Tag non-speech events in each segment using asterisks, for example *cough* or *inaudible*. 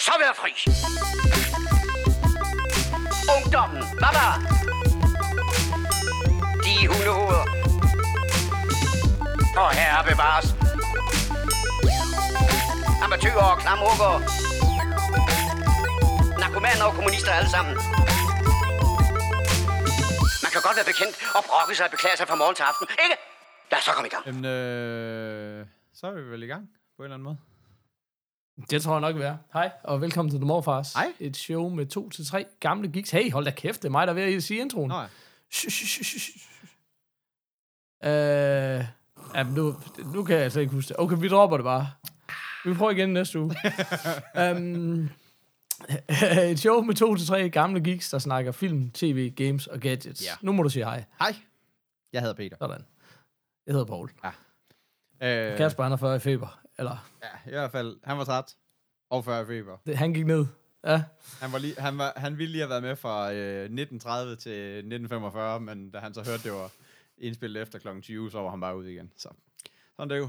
så være fri. Ungdommen, baba. De hundehoveder. Og herre bevares. Amatøger og klamrukker. Narkomaner og kommunister alle sammen. Man kan godt være bekendt og brokke sig og beklage sig fra morgen til aften, ikke? Lad os så komme i gang. Jamen, øh, så er vi vel i gang på en eller anden måde. Det tror jeg nok, vi er. Hej, og velkommen til The Morfars. Hej. Et show med to til tre gamle geeks. Hey, hold da kæft, det er mig, der er ved at sige introen. Ja. Shh. Øh, ja, men nu, nu kan jeg slet ikke huske det. Okay, vi dropper det bare. Vi prøver igen næste uge. um, *laughs* et show med to til tre gamle geeks, der snakker film, tv, games og gadgets. Ja. Nu må du sige hej. Hej. Jeg hedder Peter. Sådan. Jeg hedder Paul. Øh, Kasper, han er 40 i feber. Eller, Ja, i hvert fald. Han var træt. Og 40 feber. det, han gik ned. Ja. Han, var lige, han, var, han ville lige have været med fra øh, 1930 til 1945, men da han så hørte, det var indspillet efter kl. 20, så var han bare ude igen. Så sådan er det jo.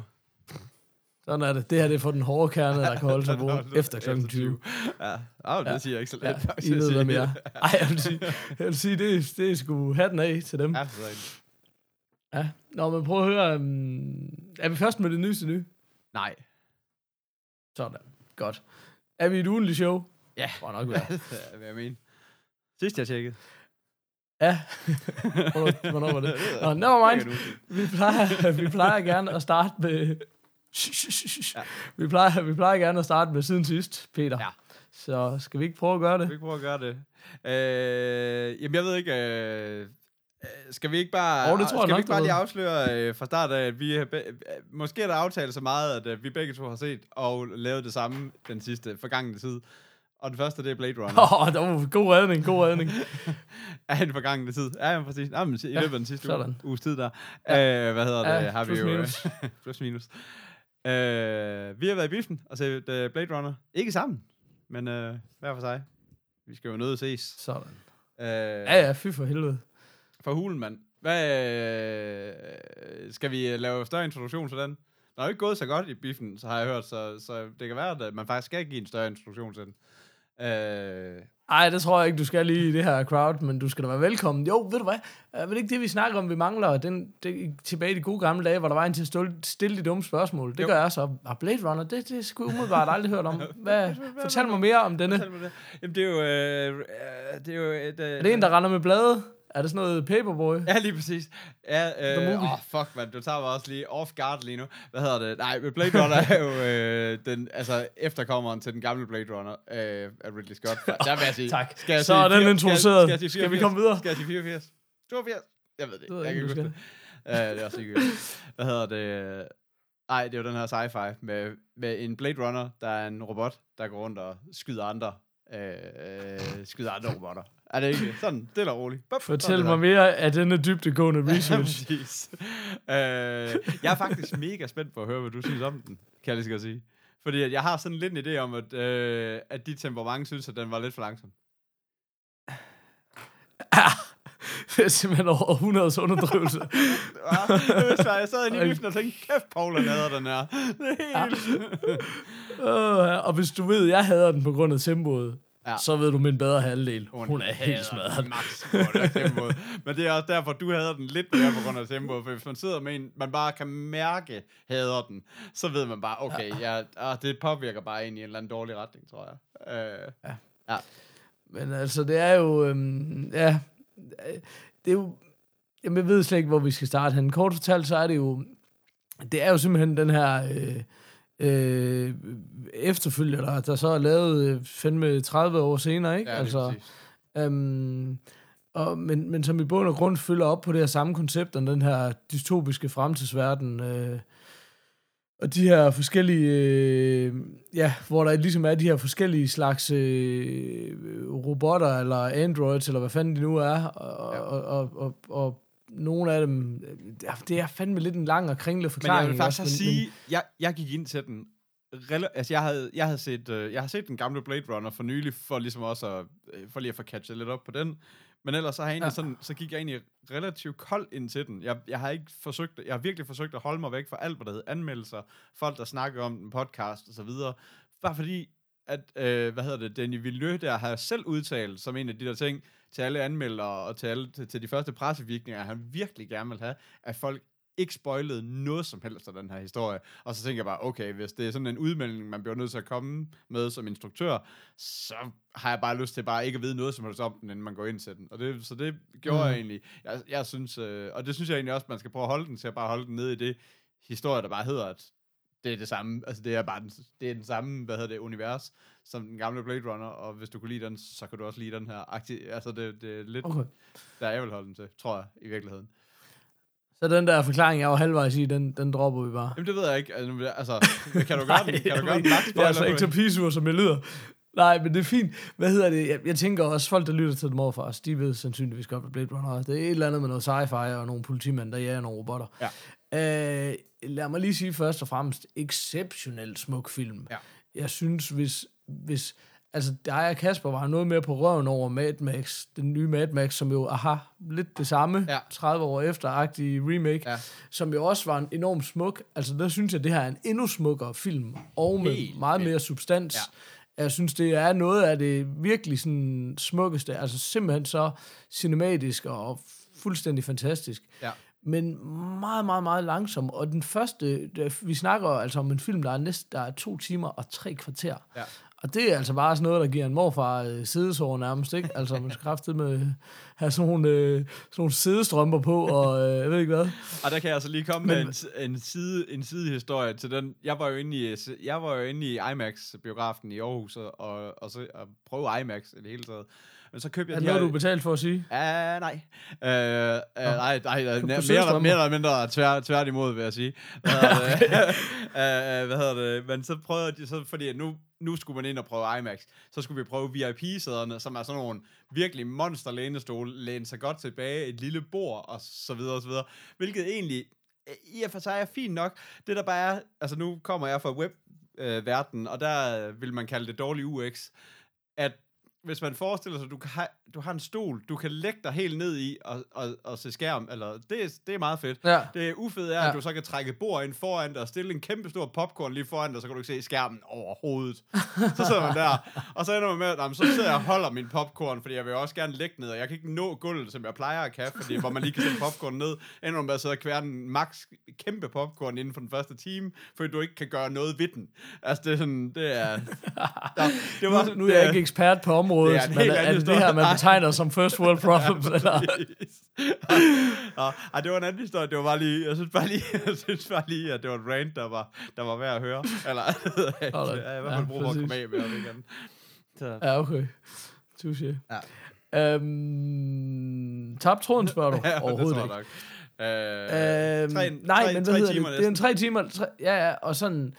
Sådan er det. Det her det er for den hårde kerne, der kan holde sig *laughs* vågen efter kl. 20. Ja, oh, det siger jeg ikke så let. Ja, faktisk, I ved, sige. hvad mere. Ej, jeg vil sige, jeg vil sige det, er- det er sgu hatten af til dem. Ja, er Ja. Nå, men prøv at høre. Um, er vi først med det nyeste nye? Nej. Sådan. Godt. Er vi et ugenligt show? Ja. Tror nok, vi er. *laughs* Ja, hvad jeg mener. Sidst jeg tjekkede. Ja. *laughs* Hvornår, hvornår var det? *laughs* Nå, never mind. Vi plejer, vi plejer gerne at starte med... Ja. Vi, plejer, vi plejer gerne at starte med siden sidst, Peter. Ja. Så skal vi ikke prøve at gøre det? Skal vi ikke prøve at gøre det? Øh, jamen, jeg ved ikke... Øh, skal vi ikke bare, Åh, det tror jeg skal nok, vi ikke bare lige afsløre øh, fra start af, at vi øh, måske er der aftalt så meget, at øh, vi begge to har set og lavet det samme den sidste forgangne tid. Og den første, det er Blade Runner. Åh, oh, god redning, god redning. *laughs* af den forgangne tid. Ja, ja præcis. Ja, men i løbet af den sidste sådan. uge, uges tid der. Ja. Øh, hvad hedder det? Ja, har plus vi jo, minus. *laughs* plus minus. Øh, vi har været i biffen og set uh, Blade Runner. Ikke sammen, men uh, hver for sig. Vi skal jo nødt ses. Sådan. Øh, Ja, ja, fy for helvede. For hulen, mand. Hvad, øh, skal vi øh, lave større introduktion til den? Den er jo ikke gået så godt i biffen, så har jeg hørt, så, så det kan være, at man faktisk skal give en større introduktion til den. Øh, Ej, det tror jeg ikke, du skal lige i det her crowd, men du skal da være velkommen. Jo, ved du hvad? Er det ikke det, vi snakker om, vi mangler? Den, det, tilbage i de gode gamle dage, hvor der var en til at stille, stille de dumme spørgsmål. Det Jo. gør jeg så. Og Blade Runner, det, det er sgu umiddelbart aldrig hørt om. *laughs* Hvad, fortæl mig mere om denne. Jamen, det er jo... Øh, øh, det er jo et... Øh, Er det en, der render med blade? Er det sådan noget paperboy? Ja, lige præcis. Ja, øh, åh, fuck, man. Du tager mig også lige off guard lige nu. Hvad hedder det? Nej, men Blade Runner er jo *laughs* øh, den, altså, efterkommeren til den gamle Blade Runner øh, af Ridley Scott. Der vil jeg sige. Tak. Skal jeg Så er sige den fire- introduceret. Skal, jeg sige Skal vi 84? komme videre? Skal jeg sige 84? 82? Jeg ved det ikke. Jeg ikke, kan ikke huske det. Øh, det er også ligegyldigt. Hvad hedder det? Nej, det er jo den her sci-fi med, med en Blade Runner, der er en robot, der går rundt og skyder andre, øh, øh, skyder andre robotter. Er det ikke sådan? Det er roligt. Bup, Fortæl mig det. mere af denne dybdegående Ja, research. præcis. øh, jeg er faktisk mega spændt på at høre, hvad du synes om den, kan jeg lige godt sige. Fordi jeg har sådan lidt en idé om, at, øh, at dit temperament synes, at den var lidt for langsom. *laughs* det er simpelthen over 100 underdrivelse. Ja, *laughs* det jeg. Jeg sad inde i og tænkte, kæft, Paul er nede den her. Det er helt... Uh, og hvis du ved, jeg hader den på grund af tempoet, Ja. ja. så ved du min bedre halvdel. Hun, Hun er helt smadret. Max på tempoet. Men det er også derfor, du hader den lidt mere på grund af tempoet. For hvis man sidder med en, man bare kan mærke, hader den, så ved man bare, okay, ja, ah, det påvirker bare en i en eller anden dårlig retning, tror jeg. Øh, Men altså, det er jo... Øhm, ja, det er jo... Jamen, jeg ved slet ikke, hvor vi skal starte hen. Kort fortalt, så er det jo... Det er jo simpelthen den her... Øh, øh, efterfølger, der, der så er lavet øh, fandme 30 år senere, ikke? ja, altså. Øhm, og, men, men som i bund og grund følger op på det her samme koncept, om den her dystopiske fremtidsverden, øh, og de her forskellige, øh, ja, hvor der ligesom er de her forskellige slags øh, robotter, eller androids, eller hvad fanden de nu er, og, Ja. og, og, og, og nogle af dem, det er fandme lidt en lang og kringlet Men forklaring. jeg vil faktisk også? sige, jeg, jeg gik ind til den rela- altså jeg havde, jeg havde set, øh, jeg har set den gamle Blade Runner for nylig, for ligesom også at, øh, for lige at få catchet lidt op på den. Men ellers så har jeg egentlig Ja. sådan, så gik jeg egentlig relativt kold ind til den. Jeg, jeg har ikke forsøgt, jeg har virkelig forsøgt at holde mig væk fra alt, hvad der hedder anmeldelser, folk, der snakker om den, podcast og så videre. Bare fordi, at øh, hvad hedder det, Danny Villeneuve der har selv udtalt som en af de der ting til alle anmeldere og til, alle, til, til de første pressevirkninger, han virkelig gerne vil have, at folk ikke spoilede noget som helst af den her historie. Og så tænker jeg bare, okay, hvis det er sådan en udmelding, man bliver nødt til at komme med som instruktør, så har jeg bare lyst til bare ikke at vide noget som helst om den, inden man går ind til den. Og det, så det gjorde mm. jeg egentlig. Jeg, jeg synes, øh, og det synes jeg egentlig også, man skal prøve at holde den til at bare holde den nede i det historie, der bare hedder, at det er det samme, altså det er bare den, det er den samme, hvad hedder det, univers, som den gamle Blade Runner, og hvis du kunne lide den, så kan du også lide den her. Aktiv, altså det, det er lidt, okay. der jeg vil holde den til, tror jeg, i virkeligheden. Så den der forklaring, jeg var halvvejs i, den, den dropper vi bare. Jamen, det ved jeg ikke. Altså, *laughs* kan du gøre den? Kan du gøre den Det er altså ikke så pisur, som jeg lyder. Nej, men det er fint. Hvad hedder det? Jeg, jeg tænker også, folk, der lytter til dem overfor os, de ved sandsynligvis godt, hvad Blade Runner er. Det er et eller andet med noget sci-fi og nogle politimænd, der jager nogle robotter. Ja. Øh, lad mig lige sige først og fremmest, exceptionelt smuk film. Ja. Jeg synes, hvis, hvis altså dig og Kasper var noget mere på røven over Mad Max, den nye Mad Max, som jo, aha, lidt det samme, ja. 30 år efter-agtig remake, ja. som jo også var en enormt smuk. Altså der synes jeg, det her er en endnu smukkere film, og med Helt meget mere substans. Ja. Jeg synes, det er noget af det virkelig sådan smukkeste, altså simpelthen så cinematisk og fuldstændig fantastisk. Ja men meget, meget, meget langsom. Og den første, vi snakker altså om en film, der er, næste, der er to timer og tre kvarter. Ja. Og det er altså bare sådan noget, der giver en morfar øh, sædesår nærmest, ikke? Altså, man skal kraftigt med have sådan nogle, øh, sådan nogle sædestrømper på, og øh, jeg ved ikke hvad. Og der kan jeg altså lige komme Men, med en, en, side, en sidehistorie til den. Jeg var jo inde i, jeg var jo inde i IMAX-biografen i Aarhus, og, og, og, så, og prøve IMAX i det hele taget. Men så købte jeg... Er det noget, du betalt for at sige? Ja, uh, nej. Uh, uh, nej, nej, nej mere, mere, mere eller mindre tvær, tværtimod, vil jeg sige. *laughs* Hvad hedder, det? uh, *laughs* hvad hedder det? Men så prøvede de, så, fordi nu, nu skulle man ind og prøve IMAX, så skulle vi prøve VIP-sæderne, som er sådan nogle virkelig monster lænestole, læne sig godt tilbage, et lille bord, og så videre, og så videre. Hvilket egentlig i og for sig er fint nok. Det der bare er, altså nu kommer jeg fra web-verdenen, og der vil man kalde det dårlig UX, at hvis man forestiller sig, at du, kan du har en stol, du kan lægge dig helt ned i og, og, og se skærm, eller det, er, det er meget fedt. Ja. Det ufede er, ja. at du så kan trække bord ind foran dig og stille en kæmpe stor popcorn lige foran dig, så kan du ikke se skærmen overhovedet. *laughs* så sidder man der, og så ender man med, at så sidder jeg og holder min popcorn, fordi jeg vil også gerne lægge ned, og jeg kan ikke nå gulvet, som jeg plejer at kan, fordi hvor man lige kan sætte popcorn ned, ender man med at sidde og kværne en max kæmpe popcorn inden for den første time, fordi du ikke kan gøre noget ved den. Altså det er sådan, det er... *laughs* Der, det var, nu, nu er jeg ikke ekspert på området, området, det er, men er det det her, man betegner som first world *laughs* problems? eller? ja, ja, det var en anden historie. Det var bare lige, jeg synes bare lige, *laughs* jeg synes bare lige at det var et rant, der var, der var værd at høre. Eller, *laughs* jeg, jeg, i hvert fald brug for at komme af med igen. Så. Ja, okay. Touché. Ja. Øhm, tab tråden, spørger du? ja, Overhovedet det ikke. Nok. Øh, øhm, tre, nej, tre, men hvad hedder det? Det er en tre timer. Tre, ja, ja, og sådan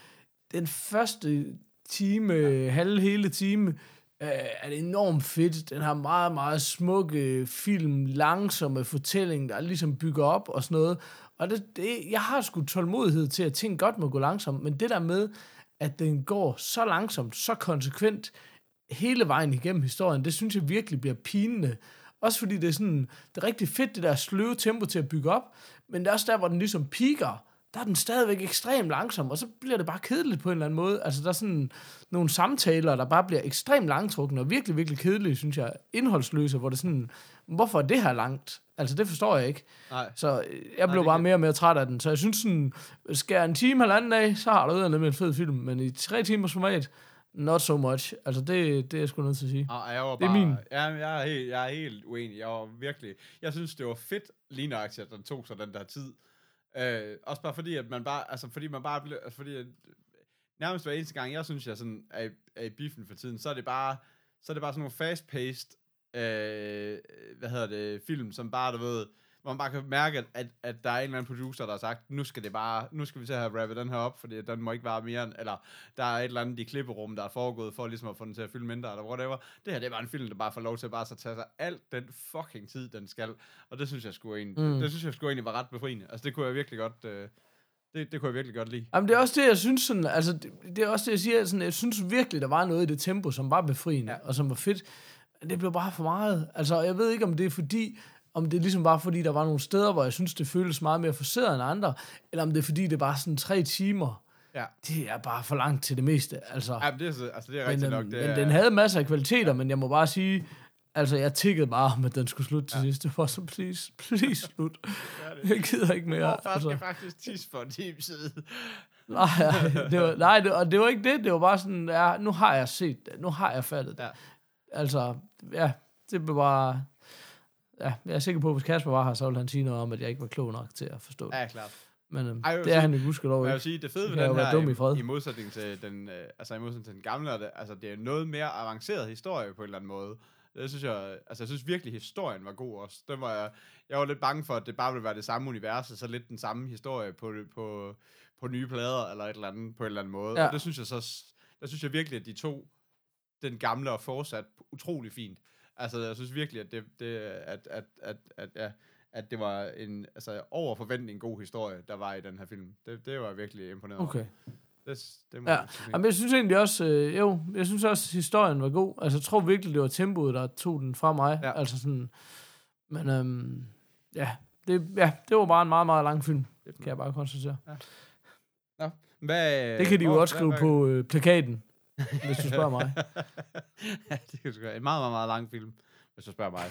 den første time, halve hele time, øh, er det enormt fedt. Den har meget, meget smukke øh, film, langsomme fortælling, der ligesom bygger op og sådan noget. Og det, det, jeg har sgu tålmodighed til, at ting godt må gå langsomt, men det der med, at den går så langsomt, så konsekvent, hele vejen igennem historien, det synes jeg virkelig bliver pinende. Også fordi det er sådan, det er rigtig fedt, det der sløve tempo til at bygge op, men det er også der, hvor den ligesom piker, der er den stadigvæk ekstremt langsom, og så bliver det bare kedeligt på en eller anden måde. Altså, der er sådan nogle samtaler, der bare bliver ekstremt langtrukne, og virkelig, virkelig kedelige, synes jeg, indholdsløse, hvor det er sådan, hvorfor er det her langt? Altså, det forstår jeg ikke. Nej. Så øh, jeg blev Nej, bare mere og mere træt af den. Så jeg synes sådan, skal en time eller anden dag, så har du med en fed film, men i tre timers format, not so much. Altså, det, det er jeg sgu nødt til at sige. Ah, jeg var det er bare, min. Ja, jeg, er helt, jeg er helt uenig. Jeg var virkelig... Jeg synes, det var fedt, lige at den tog sig den der tid Øh, også bare fordi, at man bare, altså fordi man bare bliver, altså fordi at, øh, nærmest hver eneste gang, jeg synes, jeg sådan er, er i biffen for tiden, så er det bare, så er det bare sådan nogle fast-paced, øh, hvad hedder det, film, som bare, du ved, hvor man bare kan mærke, at, at, der er en eller anden producer, der har sagt, nu skal det bare, nu skal vi til at have rappet den her op, fordi den må ikke være mere end, eller der er et eller andet i klipperum, der er foregået, for ligesom at få den til at fylde mindre, eller whatever. Det her, det er bare en film, der bare får lov til at bare så tage sig alt den fucking tid, den skal. Og det synes jeg skulle egentlig, mm. det synes jeg skulle egentlig var ret befriende. Altså det kunne jeg virkelig godt, øh, det, det kunne jeg virkelig godt lide. Jamen, det er også det, jeg synes sådan, altså, det, det er også det, jeg siger, sådan, jeg synes virkelig, der var noget i det tempo, som var befriende, ja. og som var fedt. Det blev bare for meget. Altså, jeg ved ikke, om det er fordi, om det ligesom bare fordi, der var nogle steder, hvor jeg synes, det føles meget mere forseret end andre, eller om det er fordi, det er bare sådan tre timer, Ja. det er bare for langt til det meste. Altså, Ja, men det er, så- altså, det er men, rigtigt øhm, nok. Det men er, den havde masser af kvaliteter, men jeg må bare sige, altså jeg tikkede bare om, at den skulle slutte til Ja. sidst. Det var så, please, please slut. *laughs* Ja, det- Jeg gider ikke mere. Morfar Altså, skal faktisk tisse for en time siden. nej, det var, nej det, og det var ikke det. Det var bare sådan, ja, nu har jeg set det. Nu har jeg fattet det. Ja. Altså, ja, det blev bare... Ja, jeg er sikker på, at hvis Kasper var her, så ville han sige noget om, at jeg ikke var klog nok til at forstå det. Ja, klart. Men øhm, Ej, det er sige- han jo gudskelov jeg vil sige, det fede ved den her, dum i fred. i, i modsætning til den, øh, altså i modsætning til den gamle, er det, altså det er noget mere avanceret historie på en eller anden måde. Det synes jeg, altså jeg synes virkelig, historien var god også. Den var jeg, jeg var lidt bange for, at det bare ville være det samme univers, og så lidt den samme historie på, på, på nye plader, eller et eller andet, på en eller anden måde. Ja. Og det synes jeg så, der synes jeg virkelig, at de to, den gamle og fortsat, utrolig fint. Altså jeg synes virkelig, at det, det at, at, at, at, ja, at det var en altså, over forventning god historie, der var i den her film. Det, det var virkelig imponeret over. Okay. Det, det må Ja. Jamen, jeg synes egentlig også, øh, jo, jeg synes også, at historien var god. Altså, jeg tror virkelig, det var tempoet, der tog den fra mig. Ja. Altså sådan, men øhm, ja, det, ja, det var bare en meget, meget lang film, kan jeg bare konstatere. Hvad, Det kan de jo også skrive hvad- på øh, plakaten, hvis du spørger mig. *laughs* ja, det kan sgu en meget, meget, meget lang film, hvis du spørger mig.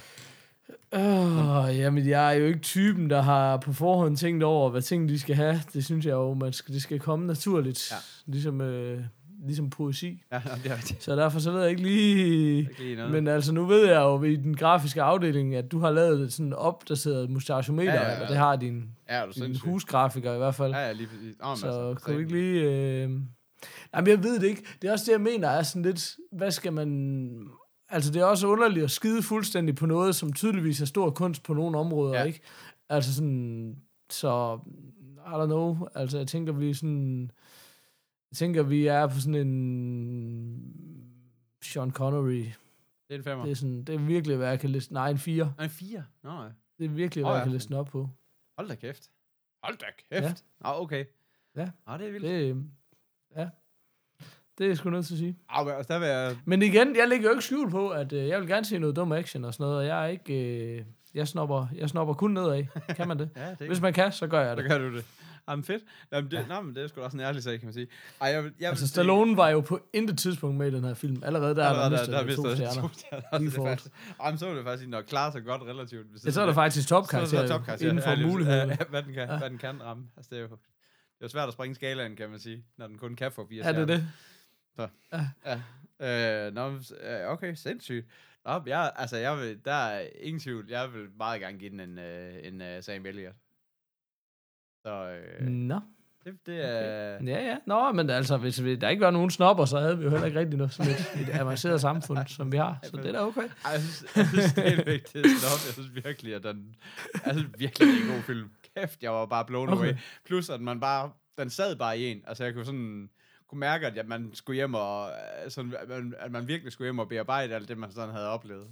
Uh, jamen, jeg er jo ikke typen, der har på forhånd tænkt over, hvad ting de skal have. Det synes jeg jo, man skal, det skal komme naturligt. Ja. Ligesom, øh, ligesom poesi. Ja, det er rigtigt. Så derfor så ved jeg ikke lige... Ikke lige noget. Men altså, nu ved jeg jo i den grafiske afdeling, at du har lavet et sådan opdateret mustachometer, Ja, ja, ja, ja. det har din, ja, du din husgrafiker i hvert fald. Ja, ja, lige præcis. Oh, så kan vi ikke lige... Øh... Jamen, jeg ved det ikke. Det er også det, jeg mener, er sådan lidt... Hvad skal man... Altså, det er også underligt at skide fuldstændig på noget, som tydeligvis er stor kunst på nogle områder, Ja. ikke? Altså sådan... Så... I don't know. Altså, jeg tænker, vi sådan... Jeg tænker, vi er på sådan en... Sean Connery. Det er en femmer. Det er, sådan, det er virkelig, hvad jeg kan liste... Nej, en fire. Nej, en fire. Nå, ja. Det er virkelig, hvad jeg ja. kan liste den op på. Hold da kæft. Hold da kæft. Ja. Ah, okay. Ja. Ah, det er vildt. Det, ja. Det er jeg sgu nødt til at sige. Men altså, der vil jeg... Men igen, jeg lægger jo ikke skjul på, at øh, jeg vil gerne se noget dum action og sådan noget, og jeg er ikke... Øh, jeg, snopper, jeg snopper kun nedad. Kan man det? *laughs* Ja, det Hvis man kan, så gør jeg Så det. gør du det. Jamen fedt. Jamen, det, nå, men det er sgu da også en ærlig sag, kan man sige. Ej, jeg, jeg Altså, Stallone var jo på intet tidspunkt med i den her film. Allerede der, Allerede der, der, der, to stjerner. to stjerner. Er Default. faktisk- Jamen, så var det faktisk, når klarer sig godt relativt. Hvis Ja, så er det- faktisk så er topkarakter, inden for Ja, lige- mulighederne. Ja, hvad den kan, hvad den kan ramme. Altså, det er jo det er svært at springe skalaen, kan man sige, når den kun kan få fire Ja, det er stjerner. det. Ja. Øh, nå, øh, okay, sindssygt. Nå, jeg, altså, jeg vil, der er ingen tvivl. Jeg vil meget gerne give den en, øh, en uh, Sam Elliott. Så øh, Nå, det, det er... Okay. ja, ja. Nå, men altså, hvis vi, der ikke var nogen snopper, så havde vi jo heller ikke rigtig noget sådan et, et avanceret *laughs* samfund, som vi har. Så det er da okay. Ej, jeg synes, jeg synes det er sådan op. Jeg synes virkelig, at den... Synes virkelig, det er en god film. Kæft, jeg var bare blown Okay. away. Plus, at man bare... Den sad bare i en. Altså, jeg kunne sådan kunne mærke, at man skulle hjem og... øh, Sådan, at, man, at man virkelig skulle hjem og bearbejde alt det, man sådan havde oplevet.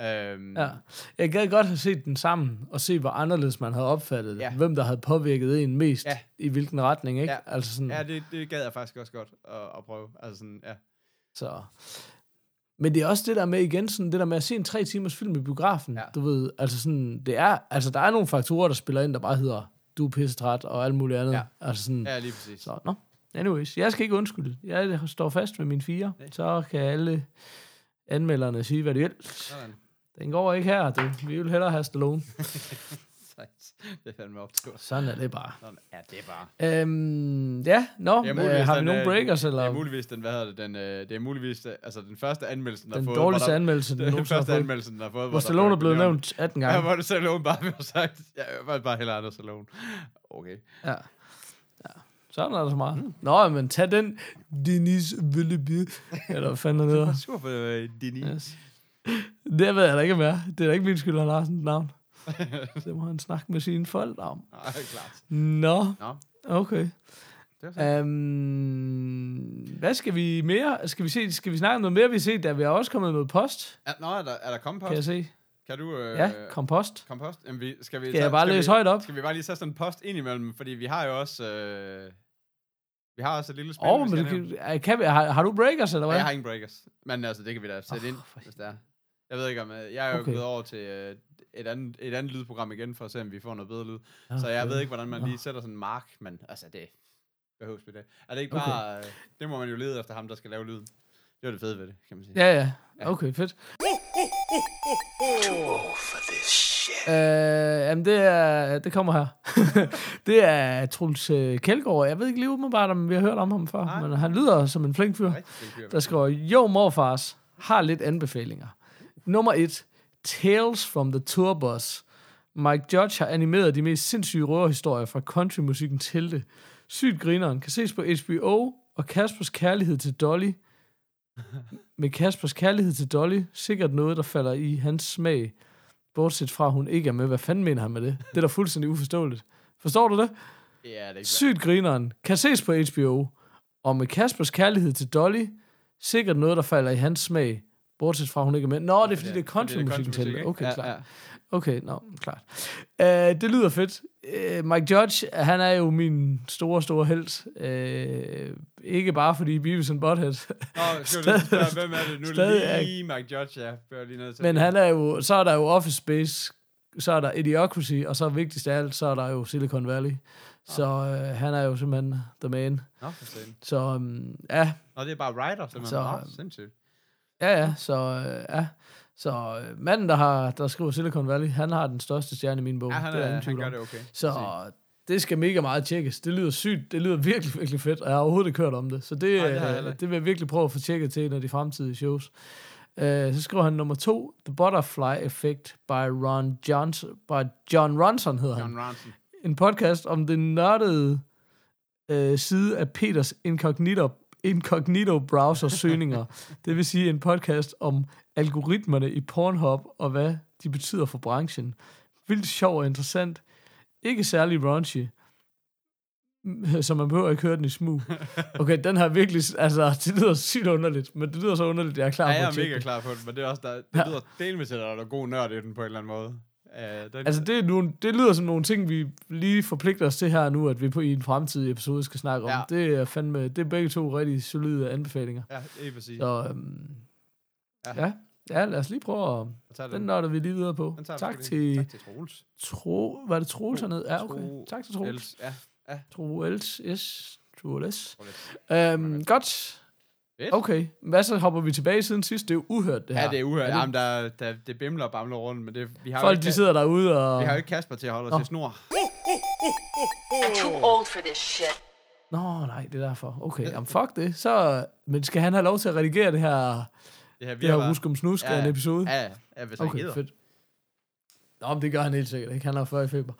Øhm, Ja. Jeg gad godt have set den sammen, og se, hvor anderledes man havde opfattet det. Ja. Hvem, der havde påvirket en mest, ja. i hvilken retning, ikke? Ja. Altså sådan, ja det, det gad jeg faktisk også godt at, at prøve. Altså sådan, ja. så... Men det er også det der med, igen, sådan, det der med at se en tre timers film i biografen, Ja. du ved, altså sådan, det er, altså der er nogle faktorer, der spiller ind, der bare hedder, du er pissetræt, og alt muligt andet. Ja. Altså sådan, Ja, lige præcis. så, nå. Anyways, jeg skal ikke undskylde. Jeg står fast ved mine fire. Nej. Så kan alle anmelderne sige, hvad de vil. Sådan. Den går ikke her, du. Vi vil hellere have Stallone. *laughs* *laughs* Det er fandme op til os. Sådan er det bare. Sådan er det bare. Øhm, ja, nå, Ja, øh, har vi den, nogle øh, breakers, eller Det er muligvis den, hvad hedder det, den, øh, det er muligvis, øh, altså den første anmeldelse, den, den har fået. dårligste hvor der, anmeldelse, den det *laughs* er den første anmeldelse, den har fået. Hvor der Stallone er blevet nævnt- nævnt 18 Ja, gange. hvor det Stallone bare blev sagt. Ja, jeg vil bare hellere Anders Stallone. Okay. Ja. ja. Sådan er der så meget. Mm. Nå, men tag den, Denis Villeby. Eller hvad fanden han *laughs* hedder. Sur for øh, Dini. Yes. Det ved jeg da ikke mere. Det er da ikke min skyld, han har sådan et navn. *laughs* Det må han snakke med sine folk om. Nej, klart. Nå, Nå, okay. Um, hvad skal vi mere? Skal vi, se, skal vi snakke om noget mere, vi har set? Der vi har også kommet noget post, Ja, nå, er der, er der kompost? kan jeg se. Kan du... Øh, Ja, kompost. kompost? Jamen, vi, skal vi, Skal jeg bare læse vi, højt op? Skal vi bare lige sætte sådan en post ind imellem? Fordi vi har jo også... Øh, vi har også et lille spil, vi oh, skal men du kan, kan vi, har, har du breakers, eller Ja, hvad? jeg har ingen breakers. Men altså, det kan vi da sætte Åh, ind, hvis det er. Jeg ved ikke om... øh, Jeg er jo Okay. gået over til øh, et andet, et andet lydprogram igen, for at se, om vi får noget bedre lyd. Ja, Så jeg okay. ved ikke, hvordan man lige sætter sådan en mark, men altså, det, behøves vi det. Er det ikke Okay. bare... Øh, det må man jo lede efter ham, der skal lave lyden. Det var det fede ved det, kan man sige. Ja, ja. Okay, fedt. Øh, jamen, det, er, det kommer her. *laughs* det er Truls øh, Kjeldgaard. Jeg ved ikke lige umiddelbart, om vi har hørt om ham før, Nej. men han lyder som en flink fyr. Rigtig flink fyr. Der skriver, jo morfars, har lidt anbefalinger. Nummer et, Tales from the Tour Bus. Mike Judge har animeret de mest sindssyge røverhistorier fra countrymusikken til det. Sygt grineren kan ses på HBO, og Kaspers kærlighed til Dolly. Med Kaspers kærlighed til Dolly, sikkert noget, der falder i hans smag. Bortset fra, at hun ikke er med. Hvad fanden mener han med det? Det er da fuldstændig uforståeligt. Forstår du det? Ja, det er ikke Sygt grineren. Kan ses på HBO. Og med Kaspers kærlighed til Dolly, sikkert noget, der falder i hans smag. Bortset fra, hun ikke er med. Nå, det er fordi, det er countrymusikken til. Okay, ja, klart. Ja. Okay, nå, klart. Uh, det lyder fedt. Uh, Mike Judge, han er jo min store, store held. Uh, ikke bare fordi Beavis and Butthead, Nå, *laughs* skal du spørge, hvem er det nu? Stadig lige Mike Judge, ja. Jeg lige nødt til men han er jo, så er der jo Office Space, så er der Idiocracy, og så vigtigst af alt, så er der jo Silicon Valley. Så uh, han er jo simpelthen the man. Nå, for satan. Så um, ja, Nå, det er bare writer, simpelthen. Så- Så, Nå, sindssygt. Ja, ja, så øh, ja. Så øh, manden, der, har, der skriver Silicon Valley, han har den største stjerne i min bog. Ja, han, det er er, han gør det okay. Så det skal mega meget tjekkes. Det lyder sygt. Det lyder virkelig, virkelig fedt. Og jeg har overhovedet ikke hørt om det. Så det, Nej, det øh, det vil jeg virkelig prøve at få tjekket til en af de fremtidige shows. Uh, så skriver han nummer to, The Butterfly Effect by Ron Johnson, by John Ronson hedder han. John Ronson. En podcast om den nørdede uh, side af Peters incognito, incognito browser søgninger. *laughs* det vil sige en podcast om algoritmerne i Pornhub og hvad de betyder for branchen. Vildt sjov og interessant. Ikke særlig raunchy. *laughs* Så man behøver ikke høre den i smug. *laughs* Okay, den har virkelig... Altså, det lyder sygt underligt, men det lyder så underligt, jeg er klar Ja, på jeg er mega klar på det, men det er også der, det Ja. lyder delvis til, at der er god nørd i den på en eller anden måde. Uh, den, Altså, det, er nogle, det lyder som nogle ting, vi lige forpligter os til her nu, at vi på i en fremtidig episode skal snakke om. Ja. Det er fandme... Det er begge to rigtig solide anbefalinger. Ja, det er præcis. Så, øhm, Ja. ja. ja. Ja, lad os lige prøve at... Den nørder vi lige videre på. Tak til Tak til Troels. Tro... Var det Troels Tro- hernede? Ja, okay. Tro- Tak til Troels. Els, ja, Troels, yes. Troels. Troels. Øhm, godt. Fedt. Okay. Hvad så hopper vi tilbage siden sidst? Det er jo uhørt, det her. Ja, det er uhørt. det- Jamen, der, der, det bimler og bamler rundt, men det, vi har jo Folk, ikke, de sidder derude og... vi har jo ikke Kasper til at holde os Nå. til snor. I'm too old for this shit. Nå, nej, det er derfor. Okay, jamen fuck det. Så... Men skal han have lov til at redigere det her, Det her, det her Ruskum Snusk af en episode? Ja, ja, hvis han okay, gider. fedt. Nå, men det gør han helt sikkert ikke. Han har 40 i feber.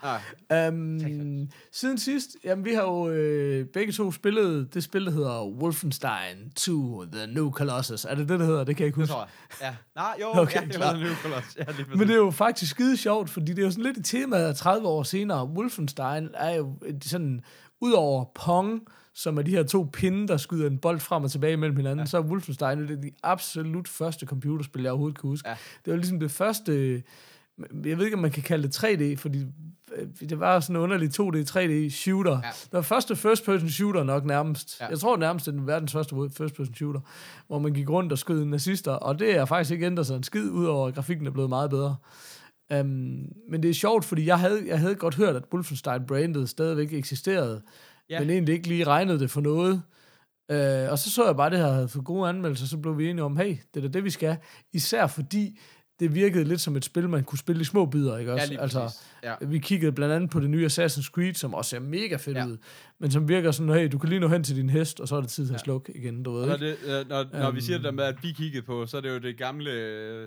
Um, siden sidst, jamen vi har jo øh, begge to spillet det spil, der hedder Wolfenstein 2, The New Colossus. Er det det, der hedder? Det kan jeg ikke det huske. tror jeg. Ja. Nej, jo, *laughs* Okay, ja, det klar. var en Nicolas. Ja, lige Men det er jo faktisk skide sjovt, fordi det er jo sådan lidt et tema, at 30 år senere, Wolfenstein er jo sådan, udover Pong, som er de her to pinde, der skyder en bold frem og tilbage mellem hinanden, ja. så er Wolfenstein det er de absolut første computerspil, jeg overhovedet kan huske. Ja. Det var ligesom det første, jeg ved ikke, om man kan kalde det 3D, fordi øh, det var sådan en underlig 2D, 3D shooter. Ja. Det var første first person shooter nok nærmest. Ja. Jeg tror nærmest, det er verdens første first person shooter, hvor man gik rundt og skød nazister, og det er faktisk ikke ændret sig en skid, udover at grafikken er blevet meget bedre. Um, men det er sjovt, fordi jeg havde, jeg havde godt hørt, at Wolfenstein-brandet stadigvæk eksisterede, ja. Men egentlig ikke lige regnede det for noget. Uh, og så så jeg bare, det her havde fået gode anmeldelser, så blev vi enige om, hey, det er da det, vi skal. Især fordi det virkede lidt som et spil, man kunne spille i små bidder, ikke også? Ja, lige altså. Ja. vi kiggede blandt andet på det nye Assassin's Creed, som også ser mega fedt ja. Ud, men som virker sådan, hey, du kan lige nå hen til din hest, og så er det tid til at Ja. slukke igen, du ved når, ikke? det, øh, når, når vi siger det der Øhm. med, at vi kiggede på, så er det jo det gamle,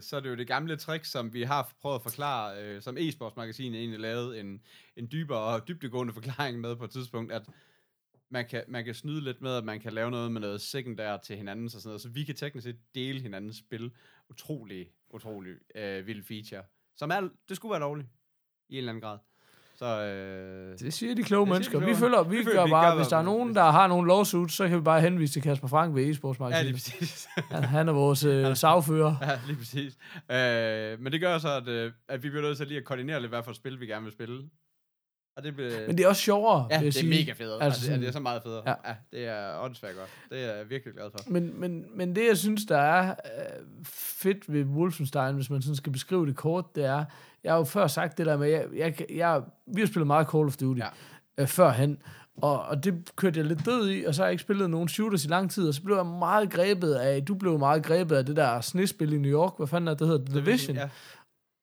så er det jo det gamle trick, som vi har prøvet at forklare, øh, som e-sportsmagasinet egentlig lavede en, en dybere og dybdegående forklaring med på et tidspunkt, at man kan, man kan snyde lidt med, at man kan lave noget med noget sekundært til hinanden, og sådan noget, så vi kan teknisk set dele hinandens spil. Utrolig, utrolig øh, vild feature. Som er, det skulle være lovligt, i en eller anden grad. Så, øh, Det siger de kloge mennesker. de Vi kloge. føler, vi, Vi føler, gør vi bare, gør, hvis der er nogen, der har nogle lawsuits, så kan vi bare henvise til Kasper Frank ved ja, lige e-sportsmagasinet. præcis. Han, han er vores øh, sagfører. *laughs* Ja, lige præcis. Øh, men det gør så, at, øh, at vi bliver nødt til lige at koordinere lidt, hvad for spil vi gerne vil spille. Og det bliver... Men det er også sjovere, ja, vil jeg det er sige. mega fedt. Altså Altså, det, er, det er så meget federe. Ja. Ja. ja det er åndssvagt godt. Det er jeg virkelig glad for. Men, men, men det, jeg synes, der er øh, fedt ved Wolfenstein, hvis man sådan skal beskrive det kort, det er, jeg har jo før sagt det der med, jeg, jeg, jeg, vi har spillet meget Call of Duty. Ja. øh, førhen. Og, og det kørte jeg lidt død i, og så har jeg ikke spillet nogen shooters i lang tid, og så blev jeg meget grebet af, du blev meget grebet af det der snespil i New York, hvad fanden er det, det hedder, The Division. Ja.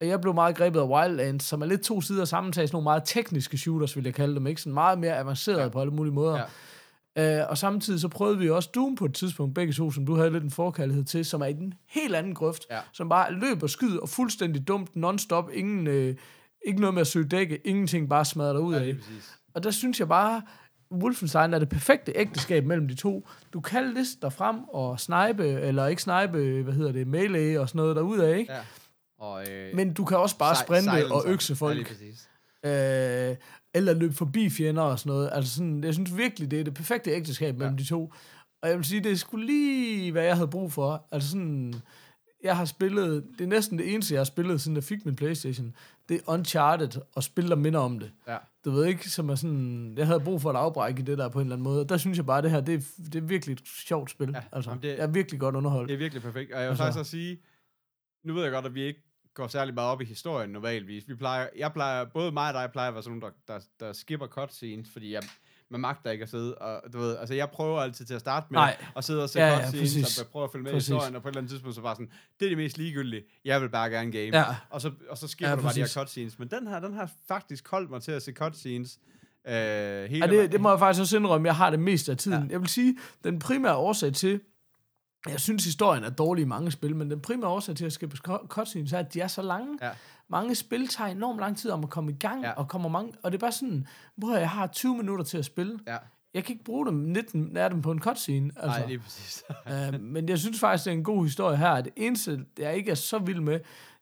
Jeg blev meget grebet af Wildlands, som er lidt to sider sammentagt, sådan nogle meget tekniske shooters, vil jeg kalde dem, ikke? Sådan meget mere avanceret ja. på alle mulige måder. Ja. Uh, og samtidig så prøvede vi også Doom på et tidspunkt, begge to, som du havde lidt en forkærlighed til, som er i den helt anden grøft, Ja. som bare løber skyd og fuldstændig dumt, non-stop, ingen, øh, ikke noget med at søge dække, ingenting bare smadrer dig ud Ja, af. Og der synes jeg bare, Wolfenstein er det perfekte ægteskab mellem de to. Du kan liste dig frem og snipe, eller ikke snipe, hvad hedder det, melee og sådan noget derudad, ikke? Ja. Og, øh, Men du kan også bare si- sprinte silencer. og økse Ja, folk. lige præcis. øh, eller løbe forbi fjender og sådan noget. Altså sådan, jeg synes virkelig, det er det perfekte ægteskab mellem ja. de to. Og jeg vil sige, det sgu lige, hvad jeg havde brug for. Altså sådan, jeg har spillet, det er næsten det eneste, jeg har spillet, siden jeg fik min Playstation. Det er Uncharted, og spil, der minder om det. Ja. Du ved ikke, som er sådan, jeg havde brug for et afbræk i det der på en eller anden måde. Og der synes jeg bare, det her, det er, det er virkelig et sjovt spil. Ja, altså, jamen, det- jeg er virkelig godt underholdt. Det er virkelig perfekt. Og jeg vil Altså- faktisk også sige, nu ved jeg godt, at vi ikke går særlig meget op i historien normalvis. Vi plejer, jeg plejer, både mig og dig plejer at være sådan nogle, der, der, der skipper cutscenes, fordi jeg, man magter ikke at sidde, og du ved, altså jeg prøver altid til at starte med Nej. at sidde og se Ja, ja, ja, cutscenes, præcis. og prøve at følge med Præcis. i historien, og på et eller andet tidspunkt så bare sådan, det er det mest ligegyldige, jeg vil bare gerne game. Ja. Og så, og så skipper Ja, ja, du bare de her cutscenes. Men den her, den har faktisk holdt mig til at se cutscenes øh, hele Ja, det, det må jeg faktisk også indrømme, jeg har det meste af tiden. Ja. Ja. Jeg vil sige, den primære årsag til, jeg synes historien er dårlig i mange spil, men den primære årsag til at cu- cutscenes er, at de er så lange. Ja. Mange spil tager enormt lang tid om at komme i gang, Ja. og kommer mange, og det er bare sådan, hvor jeg har 20 minutter til at spille. Ja. Jeg kan ikke bruge dem 19 af dem på en cutscene. Altså. Nej, lige præcis. *laughs* øh, men jeg synes faktisk, det er en god historie her. Det eneste, jeg ikke er så vild med,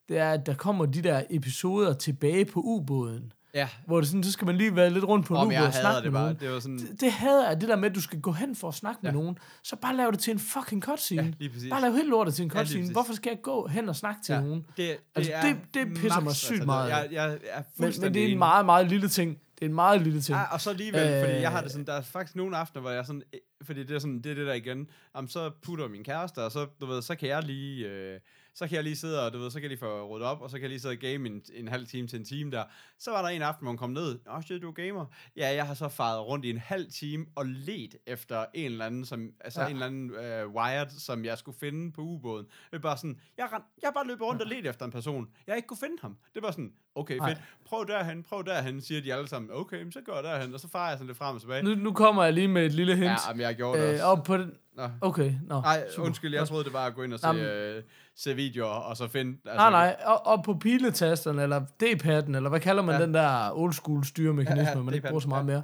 det er, at der kommer de der episoder tilbage på ubåden. Ja. Hvor det sådan, så skal man lige være lidt rundt på Om jeg og snakke hader med det bare. nogen. Det var sådan, Det, det hader jeg, det der med, at du skal gå hen for at snakke ja. Ja. med nogen. Så bare lav det til en fucking cutscene. Ja, lige præcis. bare lav helt lortet til en Ja, cutscene. præcis. Hvorfor skal jeg gå hen og snakke til Ja, nogen? det, det, Altså, er det- det pisser mig max, sygt altså, meget Jeg, jeg er Men, men det er en meget, meget lille ting. Det er en meget lille ting. Ja, og så alligevel, øh, fordi jeg har det sådan, der er faktisk nogle aftener, hvor jeg sådan, øh, fordi det er sådan, det er det der igen, jamen, så putter min kæreste, og så, du ved, så kan jeg lige, øh, så kan jeg lige sidde og, du ved, så kan lige få ryddet op, og så kan jeg lige sidde og game en, en halv time til en time der. Så var der en aften, hvor hun kom ned, åh, shit, du er gamer. Ja, jeg har så faret rundt i en halv time og let efter en eller anden, som, altså Ja. en eller anden øh, wired, som jeg skulle finde på ubåden. Det er bare sådan, jeg, ren- jeg bare løbet rundt og let efter en person. Jeg ikke kunne finde ham. Det var sådan, okay, fedt. Prøv derhen, prøv derhen, siger de alle sammen. Okay, men så går jeg derhen, og så farer jeg sådan lidt frem og tilbage. Nu, nu kommer jeg lige med et lille hint. Ja, men jeg gjorde det øh, også. op på den. Nå. Okay, nå. Nej, undskyld, jeg troede, det var at gå ind og se, Jamen. øh, se videoer, og så finde... Altså, Nej, nej, op, op på piletasterne, eller D-padden, eller hvad kalder man ja. Den der old school styremekanisme, Ja, ja, man ikke bruger så meget ja. mere.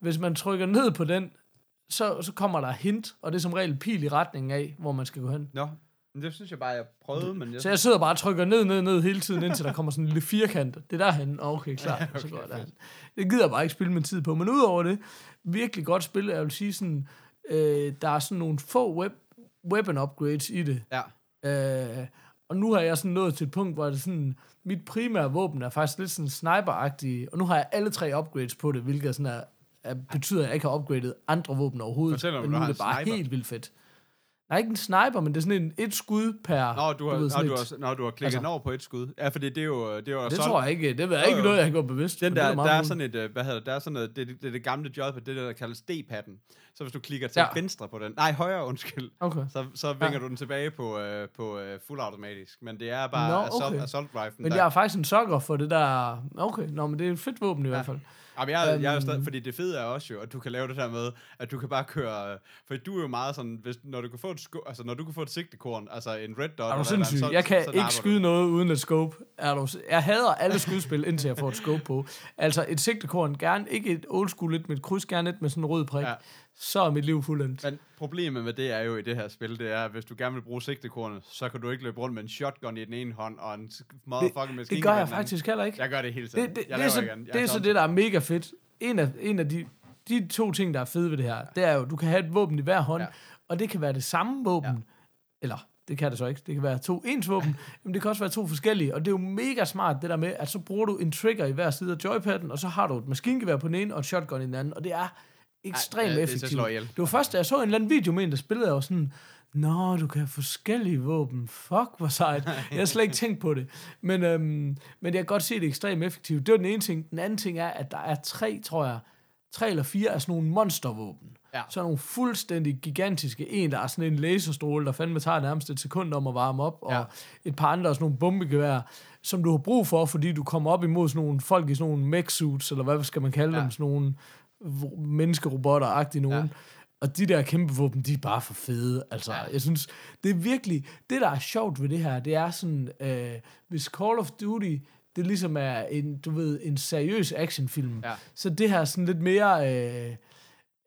Hvis man trykker ned på den, så, så kommer der hint, og det er som regel pil i retningen af, hvor man skal gå hen. Nå, det synes jeg bare, jeg prøvede, men jeg... Så jeg sidder bare og trykker ned, ned, ned hele tiden, indtil der kommer sådan en lille firkant. Det er derhen. Okay, klar. *laughs* Ja, okay, så går jeg derhen. Det gider jeg bare ikke spille min tid på. Men udover det, virkelig godt spil. Jeg vil sige sådan, øh, der er sådan nogle få web, weapon upgrades i det. Ja, Øh, og nu har jeg sådan nået til et punkt, hvor det sådan, mit primære våben er faktisk lidt sådan sniper og nu har jeg alle tre upgrades på det, hvilket sådan er, er, betyder, at jeg ikke har upgradet andre våben overhovedet. Fortæl mig, men nu er det bare sniper. helt vildt fedt. Nej, ikke en sniper, men det er sådan en et skud per... Nå, du har, ved, nå, du har, nå, du har klikket Altså- over på et skud. Ja, fordi det er jo... Det, er jo Det sådan- tror jeg ikke. Det Jo, ikke jo. noget, jeg har gjort bevidst. Den men det der, meget der er sådan et, øh, hvad hedder det, der er sådan noget, det, det, det er det gamle job, det er det, der kaldes D-padden. Så hvis du klikker til Ja. ja. venstre på den, nej, højre, undskyld, Okay. så, så vinger du den tilbage på, øh, på øh, fuldautomatisk. Men det er bare Nå, assault, okay. assault rifle. Men jeg er faktisk en sokker for det der... Okay, nå, men det er et fedt våben i hvert fald. Jamen, jeg, jeg er jo Øhm. stadig, fordi det fede er også jo, at du kan lave det der med, at du kan bare køre, for du er jo meget sådan, hvis, når du kan få et sko, altså når du kan få et sigtekorn, altså en red dot, Er du sindssyg? andet, Jeg kan så ikke napper du skyde den. noget uden et scope. Er du, jeg hader alle skudspil, indtil jeg får et scope på. Altså et sigtekorn, gerne ikke et old school lidt med et kryds, gerne et med sådan en rød prik. Ja. Ja. Så er mit liv fuldendt. Men problemet med det er jo i det her spil, det er, at hvis du gerne vil bruge sigtekornet, så kan du ikke løbe rundt med en shotgun i den ene hånd, og en motherfucking maskine Det gør jeg faktisk heller ikke. Jeg gør det hele tiden. Det, det, jeg det, er så. Jeg det er så sådan- det, der er mega fedt. En af, en af de, de to ting, der er fede ved det her, det er jo, du kan have et våben i hver hånd, ja. Ja. og det kan være det samme våben, ja. Ja. eller det kan det så ikke, det kan være to ens våben, *laughs* men det kan også være to forskellige, og det er jo mega smart det der med, at så bruger du en trigger i hver side af joypadden, og så har du et maskingevær på den ene, og et shotgun i den anden, og det er ekstremt ja, det er slå ihjel. Det var først, da jeg så en eller anden video med en, der spillede, jeg var sådan, Nå, du kan have forskellige våben. Fuck, hvor sejt. Jeg har slet ikke tænkt på det. Men, øhm, men jeg kan godt se, det er ekstremt effektivt. Det var den ene ting. Den anden ting er, at der er tre, tror jeg, tre eller fire af sådan nogle monstervåben. Ja. Sådan nogle fuldstændig gigantiske. En, der er sådan en laserstråle, der fandme tager nærmest et sekund om at varme op, og Ja. et par andre sådan nogle bombegevær, som du har brug for, fordi du kommer op imod sådan nogle folk i sådan nogle mech suits, eller hvad skal man kalde Ja. dem, sådan nogle menneskerobotter-agtige nogen. Ja. Og de der kæmpe våben, de er bare for fede. Altså, ja. jeg synes, det er virkelig... Det, der er sjovt ved det her, det er sådan... Øh, hvis Call of Duty, det ligesom er en, du ved, en seriøs actionfilm, Ja. så det her er sådan lidt mere... Øh,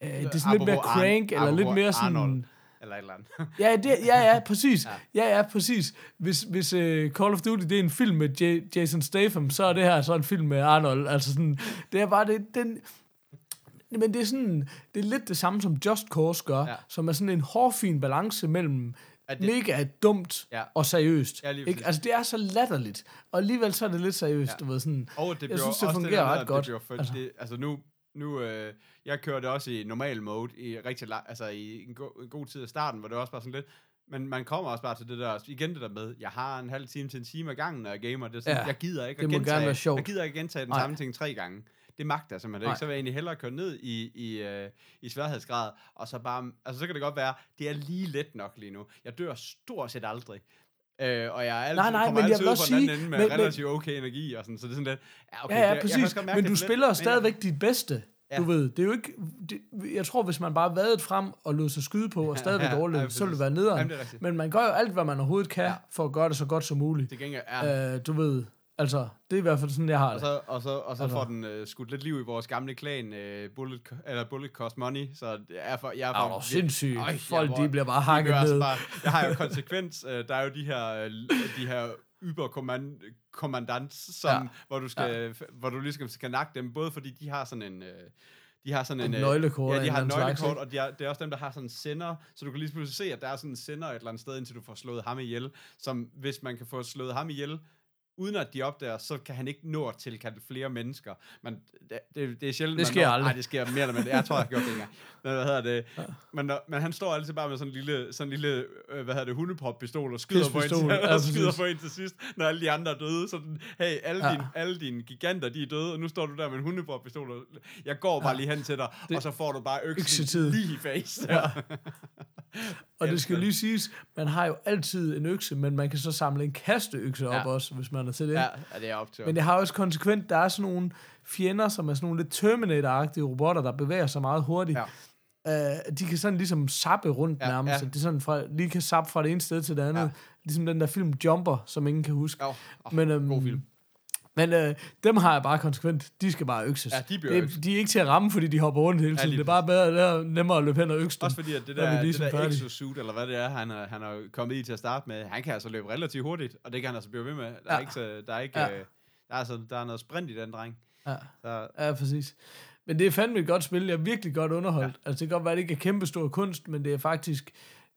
øh, det er sådan lidt mere Apropos Arn- crank, eller lidt apropos mere sådan... Arnold. Eller et eller andet. *laughs* Ja, det, ja, ja, præcis. Ja, ja, præcis. Hvis, hvis uh, Call of Duty det er en film med J- Jason Statham, så er det her så en film med Arnold. Altså sådan, det er bare det, den... Men det er sådan, det er lidt det samme som Just Cause gør, Ja. som er sådan en hårfin balance mellem At det, mega dumt Ja. og seriøst. Ja, ikke? Altså det er så latterligt, og alligevel så er det lidt seriøst, Ja. du ved sådan. Og det bliver synes, det også fungerer der ret godt. Det bliver Altså. Det, altså nu, nu øh, jeg kører det også i normal mode i rigtig lang, altså i en, go, en god tid af starten, hvor det også bare sådan lidt, men man kommer også bare til det der, igen det der med, jeg har en halv time til en time ad gangen, når jeg gamer, det er sådan, Ja. jeg gider ikke at gentage, jeg gider ikke gentage den Nej. samme ting tre gange. Det magter jeg simpelthen Nej. ikke. Så vil jeg egentlig hellere køre ned i, i, øh, i sværhedsgrad, og så bare, altså så kan det godt være, det er lige let nok lige nu. Jeg dør stort set aldrig. Øh, og jeg er altid, Nej, nej, kommer men jeg altid vil ud også på den anden sige- med men- relativt okay energi og sådan, så det er sådan lidt, ja, okay, Ja, ja, det, jeg kan præcis. også godt mærke, Men det du er lidt- spiller men- stadigvæk dit bedste. Ja. Du ved, det er jo ikke... Det, jeg tror, hvis man bare vadede frem og lod sig skyde på, og *laughs* stadigvæk ja, overlevede, ja, så ville det være nederen. Jamen, det. Men man gør jo alt, hvad man overhovedet kan, Ja. ja. for at gøre det så godt som muligt. Til gengæld er... Øh, du ved, altså, det er i hvert fald sådan, jeg har Og det. så, og så, og så Altså. får den uh, skudt lidt liv i vores gamle klan, uh, Bullet, eller Bullet Cost Money, så det er for, jeg er for... du sindssygt? Ej, Folk, jeg de bliver bare hakket gør altså ned. Bare, jeg har jo konsekvens. Uh, der er jo de her, uh, de her yberkommandant, som, ja. Hvor, du skal, ja. hvor du ligesom skal nakke dem, både fordi de har sådan en... Uh, de har sådan en... Et øh, nøglekort Ja, de en har slags, nøglekort, og de er, det er også dem, der har sådan en sender, så du kan lige pludselig se, at der er sådan en sender et eller andet sted, indtil du får slået ham ihjel, som hvis man kan få slået ham ihjel, uden at de opdager, så kan han ikke nå at tilkalde flere mennesker. Men det, det, det er sjældent, Det man sker når, aldrig. Nej, det sker mere eller mindre. Jeg tror, jeg har gjort det engang. *laughs* Men, hvad hedder det? Men, når, men han står altid bare med sådan en lille, sådan en lille øh, hvad hedder det, hundepop-pistol og skyder, på en, til, ja, *laughs* og skyder på en til sidst, når alle de andre er døde. Sådan, hey, alle, Ja. ja. dine, alle dine giganter, de er døde, og nu står du der med en hundepop-pistol. Og jeg går bare Ja. lige hen til dig, Det- og så får du bare øksen lige i face. Ja. *laughs* Og det skal lige siges, man har jo altid en økse, men man kan så samle en kasteøkse op Ja. også, hvis man er til det. ja, ja, det er op til Men det har også konsekvent, der er sådan nogle fjender, som er sådan nogle lidt Terminator-agtige robotter, der bevæger sig meget hurtigt. Ja. Uh, de kan sådan ligesom sappe rundt Ja, nærmest. ja. Det er sådan fra, lige kan sappe fra det ene sted til det andet. Ja. Ligesom den der film Jumper, som ingen kan huske. Oh, oh, Men, øhm, god film. Men øh, dem har jeg bare konsekvent. De skal bare økses. Ja, de bliver det, økset. de er ikke til at ramme, fordi de hopper rundt hele Ja, tiden. lige det er bare bedre, det er nemmere at løbe hen og økse dem. Også fordi, at det er der, det ligesom der færdige. exosuit, eller hvad det er, han er, han er kommet i til at starte med, han kan altså løbe relativt hurtigt, og det kan han altså blive ved med. Der er Ja. ikke, så, der er ikke, Ja. ja. øh, der er, altså, der er noget sprint i den dreng. Ja. Så, Ja, præcis. Men det er fandme et godt spil. Jeg er virkelig godt underholdt. Ja. Altså, det kan godt være, at det ikke er kæmpestor kunst, men det er faktisk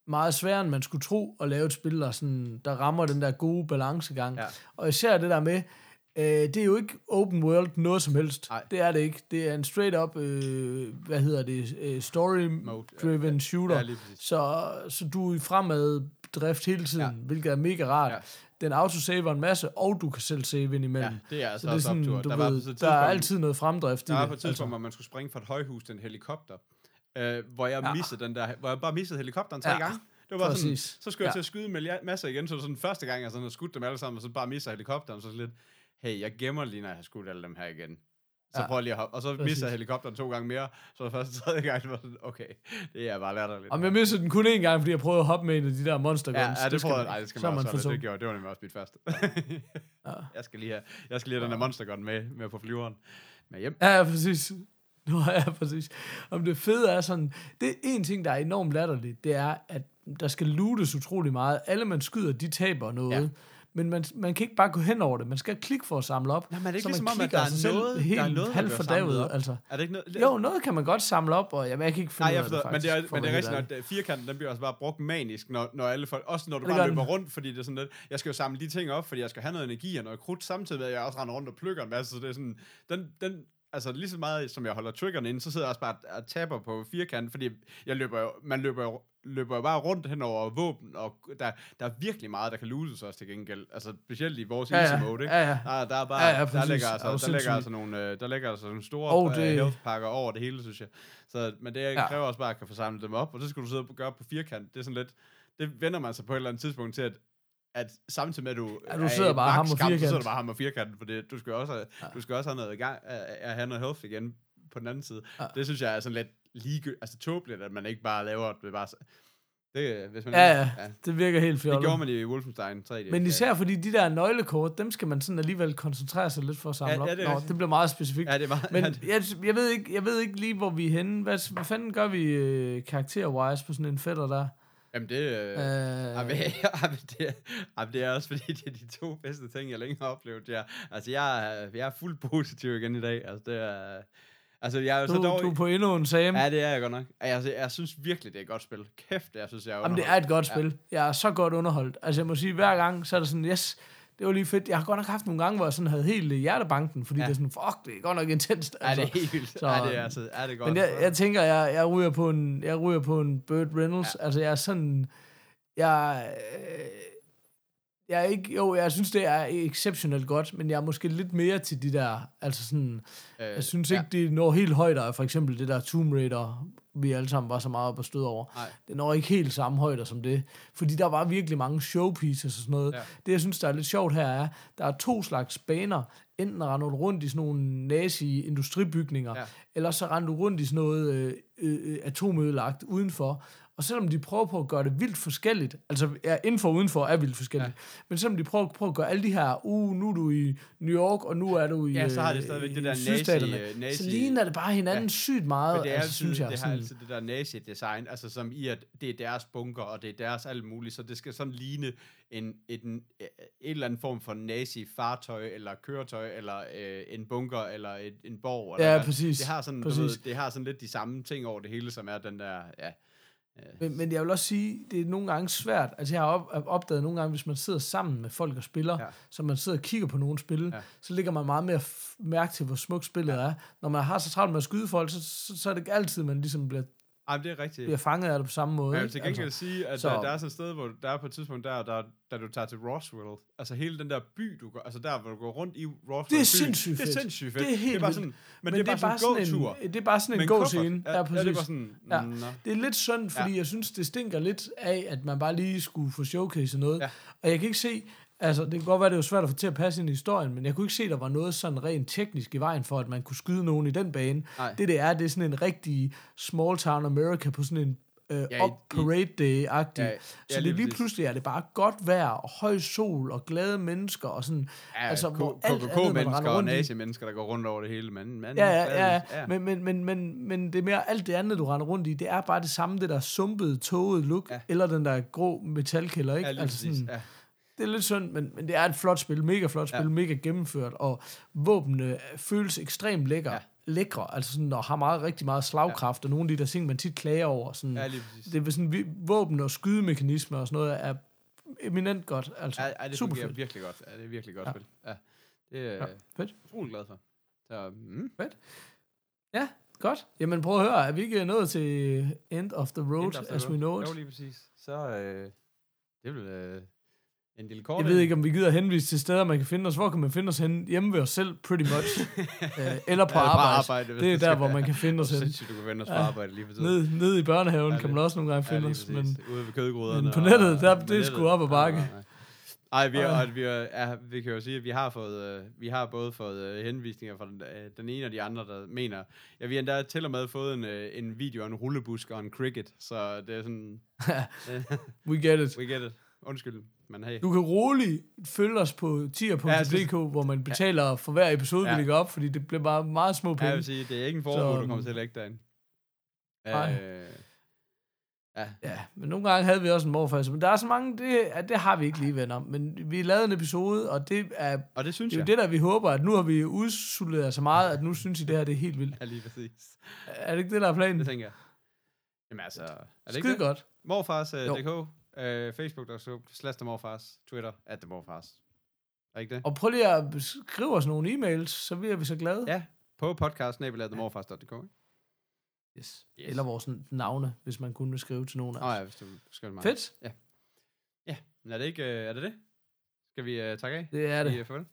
meget sværere, end man skulle tro, at lave et spil, der, sådan, der rammer den der gode balancegang. Ja. Og især det der med, øh, det er jo ikke open world noget som helst. Nej. Det er det ikke. Det er en straight up, øh, hvad hedder det, øh, story-driven ja. shooter. Ja, så, så du er i fremad drift hele tiden, Ja. hvilket er mega rart. Ja. Den autosaver en masse, og du kan selv save indimellem. ja, det er altså så det er sådan, optur. du Der var ved, et der er altid noget fremdrift i Der var på et tidspunkt, hvor man skulle springe fra et højhus til en helikopter, øh, hvor jeg Ja. missede den der, hvor jeg bare missede helikopteren tre Ja. gange. Det var sådan, så skulle jeg Ja. til at skyde med masser igen, så var sådan første gang, jeg sådan har skudt dem alle sammen, og så bare misser helikopteren, så sådan lidt, hey, jeg gemmer lige, når jeg har skudt alle dem her igen. Så Ja. prøver jeg lige at hoppe, og så Præcis. misser jeg helikopteren to gange mere, så var det første *laughs* tredje gang, det var sådan, okay, det er bare latterligt. Om jeg mistede den kun én gang, fordi jeg prøvede at hoppe med en af de der monster Ja, guns. ja, det, skal prøvede jeg. Det skal man man også. Det gjorde det var nemlig også mit første. Ja. *laughs* jeg skal lige have, jeg skal lige have den der monster gun med, med på flyveren. Med hjem. Ja, ja, præcis. *laughs* Nå, ja, præcis. Om det fede er sådan, det er en ting, der er enormt latterligt, det er, at der skal lootes utrolig meget. Alle, man skyder, de taber noget. Ja. Men man, man kan ikke bare gå hen over det. Man skal klikke for at samle op. Nå, men er det ikke så ligesom om, at der er selv noget- der er helt noget, halvt fordavet, op? altså. Er det ikke noget? Jo, noget kan man godt samle op, og jamen, jeg kan ikke finde Nej, jeg forstår, det, men det faktisk, er, men det er rigtigt, helt at firkanten, den bliver også bare brugt manisk, når, når alle folk, også når du Det bare løber den. rundt, fordi det er sådan lidt, jeg skal jo samle de ting op, fordi jeg skal have noget energi og noget krudt, samtidig med, at jeg også render rundt og plukker en masse, så det er sådan, den, den, altså lige så meget, som jeg holder triggeren inde, så sidder jeg også bare og taber på firkanten, fordi jeg løber jo, man løber jo løber bare rundt hen over våben, og der, der er virkelig meget, der kan loses også til gengæld. Altså, specielt i vores Ja, easy mode, ikke? Ja, ja. Der, der er bare, Ja, ja, der ligger Er altså, der ligger altså nogle, øh, der ligger altså nogle store oh, det- health pakker over det hele, synes jeg. Så, men det Ja. kræver også bare, at kan få samlet dem op, og så skal du sidde og gøre på firkant. Det er sådan lidt, det vender man sig på et eller andet tidspunkt til, at at samtidig med, at du, Ja, du er sidder bare ham og kamp, så firkant. sidder du bare ham og firkanten, for det, du skal også have, ja. du skal også have noget gang, at, have noget health igen på den anden side. Ja. Det synes jeg er sådan lidt ligegyldigt, altså tåbeligt, at man ikke bare laver det bare det, hvis man Ja, ikke- ja. Det virker helt Det fjollet. gjorde man i Wolfenstein 3D. Men Ja. især fordi de der nøglekort, dem skal man sådan alligevel koncentrere sig lidt for at samle Ja, op. ja, det er Nå, det bliver meget specifikt. Ja, det var... Men ja, det- jeg, jeg, ved ikke, jeg ved ikke lige, hvor vi er henne. Hvad, hvad fanden gør vi øh, karakter-wise på sådan en fætter der? Jamen det... Øh, Øh, Jamen, det, er, jamen, det er også fordi, det er de to bedste ting, jeg længe har oplevet. Jeg, altså, jeg, jeg er fuldt positiv igen i dag. Altså, det er... Altså, jeg er jo så du, dog... du er på endnu en Sam. Ja, det er jeg godt nok. Altså, jeg synes virkelig, det er et godt spil. Kæft, jeg synes, jeg er Jamen, det er et godt spil. Jeg er så godt underholdt. Altså, jeg må sige, hver gang, så er det sådan, yes, det var lige fedt. Jeg har godt nok haft nogle gange, hvor jeg sådan havde helt hjertebanken, fordi Ja. det er sådan, fuck, det er godt nok intenst. Ja, det er helt vildt. så- ja, det er, altså, er det godt. Men jeg, jeg tænker, jeg, jeg, ryger på en, jeg ryger på en Burt Reynolds. Ja. Altså, jeg er sådan... Jeg, øh, jeg er ikke... Jo, jeg synes, det er exceptionelt godt, men jeg er måske lidt mere til de der... Altså sådan... øh, Jeg synes ikke, det når helt højder for eksempel det der Tomb Raider, vi alle sammen var så meget op og stød over. Nej. Det når ikke helt samme højder som det. Fordi der var virkelig mange showpieces og sådan noget. Ja. Det, jeg synes, der er lidt sjovt her, er, der er to slags baner. Enten render du rundt i sådan nogle nazi-industribygninger, Ja. eller så render du rundt i sådan noget øh, øh, atomødelagt udenfor. Og selvom de prøver på at gøre det vildt forskelligt, altså ja, indenfor og udenfor er vildt forskelligt, ja. men selvom de prøver, prøver at gøre alle de her, uh, nu er du i New York, og nu er du i, Ja, så har det stadigvæk i det der nazi- øh, nazi- så ligner det bare hinanden ja. sygt meget, Men det er altså, altid, synes jeg. det har altid det der nazi-design, altså som i, at det er deres bunker, og det er deres alt muligt, så det skal sådan ligne en, et, en, et eller andet form for nazi-fartøj, eller køretøj, eller øh, en bunker, eller et, en borg. Eller Ja, præcis. Det har, sådan, du Præcis. ved, det har sådan lidt de samme ting over det hele, som er den der, ja, Men, men jeg vil også sige, det er nogle gange svært. Altså jeg har op, opdaget nogle gange, hvis man sidder sammen med folk og spiller, ja. Så man sidder og kigger på nogle spil, ja. Så ligger man meget mere mærke til, hvor smukt spillet ja. er. Når man har så travlt med at skyde folk, så, så, så er det ikke altid, man ligesom bliver, Ej, men det er rigtigt. bliver fanget af det på samme måde. Ikke? til gengæld altså, sige, at så- der, der er sådan et sted, hvor der er på et tidspunkt, der, der, da du tager til Roswell, altså hele den der by, du går, altså der, hvor du går rundt i Roswell Det er sindssygt Det er fedt. sindssygt fedt. Det er helt det er bare sådan, men, men det, er bare sådan en gåtur. det er bare sådan en Med god kuffert. scene. Ja, Ja, ja, det er sådan, Ja. mm, nå. Det er lidt synd, fordi ja. jeg synes, det stinker lidt af, at man bare lige skulle få showcase noget. Ja. Og jeg kan ikke se, altså det kan godt være, det jo svært at få til at passe ind i historien, men jeg kunne ikke se, at der var noget sådan rent teknisk i vejen for, at man kunne skyde nogen i den bane. Nej. Det det er, det er sådan en rigtig small town America på sådan en øh, Ja, op parade day-agtig. Ja, Ja, så lige det lige pludselig er det bare godt vejr og høj sol og glade mennesker og sådan, Ja, altså hvor alt andet, man render og nazi-mennesker, der går rundt over det hele, men... men Ja, ja, ja, ja. Men, men, men, men, men det er mere alt det andet, du render rundt i, det er bare det samme, det der sumpede, tågede look, ja. Eller den der grå metalkælder, ikke? Ja, altså sådan, Ja. Det er lidt synd, men, men det er et flot spil, mega flot spil, ja. Mega gennemført, og våbnene føles ekstremt lækker, ja. Lækre, altså sådan, og har meget, rigtig meget slagkraft, ja. og nogle af de der ting, man tit klager over, sådan, ja, det er sådan, vi- våben og skydemekanismer og sådan noget, er eminent godt, altså, Ja, ja, det super fedt. virkelig godt. Ja, det er virkelig godt Ja. spil. Ja. Det er Ja, fedt. utrolig glad for. Så, mm. Ja, godt. Jamen prøv at høre, er vi ikke nået til end of the road, End of the as we road. know it? Jo, lige præcis. Så øh, det vel øh, en lille kort. Jeg ved ikke, om vi gider henvise til steder, man kan finde os. Hvor kan man finde os hen? Hjemme ved os selv, pretty much. *laughs* øh, eller på Ja, arbejde. arbejde, Det er der, hvor man kan finde os Hvor hen. sindssygt, du kan vende os på Ja. arbejde lige for tiden. Ned, ned i børnehaven Ja, kan man også nogle gange Ja, finde lige os. Men. Ude ved kødgruderne. men på nettet, der- det er sgu op ad bakke. Ja, ja, ja. Ej, vi, Ja. og vi, er, ja, vi kan jo sige, at vi har fået, øh, vi har både fået øh, henvisninger fra den, øh, den ene og de andre, der mener, ja, vi har endda til og med fået en, øh, en video af en rullebusk og en cricket, så det er sådan, *laughs* we get it. we get it. Undskyld, men hey. Du kan roligt følge os på tier.dk, synes- hvor man betaler for hver episode, vi Ja. lægger op, fordi det bliver bare meget små Ja, jeg penge. vil sige, det er ikke en formue, du kommer til at lægge derinde. nej. Øh, ja, Ja, men nogle gange havde vi også en morfar, men der er så mange, det, ja, det har vi ikke lige venner. Men vi lavede en episode, og det er, og det synes det er jo jeg. det, der vi håber, at nu har vi udsultet så meget, at nu synes I, det her det er helt vildt. Ja, lige præcis. Er det ikke det, der er planen? Det tænker jeg. Jamen altså, er det ikke Skide det? godt. Morfars.dk, uh, Facebook.com, slash morfars, Twitter, at morfars. Er ikke det? Og prøv lige at skrive os nogle e-mails, så bliver vi så glade. Ja, på podcast, morfars.dk. Yes. Yes. Eller vores navne, hvis man kunne skrive til nogen af os. ja, hvis du skal mig. Fedt. Ja, men er det ikke, øh, er det det? Skal vi uh, takke af? Det er det. Lige, uh?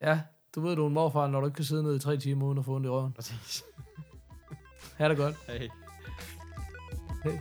Ja, du ved, du er en morfar, når du ikke kan sidde ned i tre timer uden at få ondt i røven. Præcis. Ha' det godt. Hej. Hej.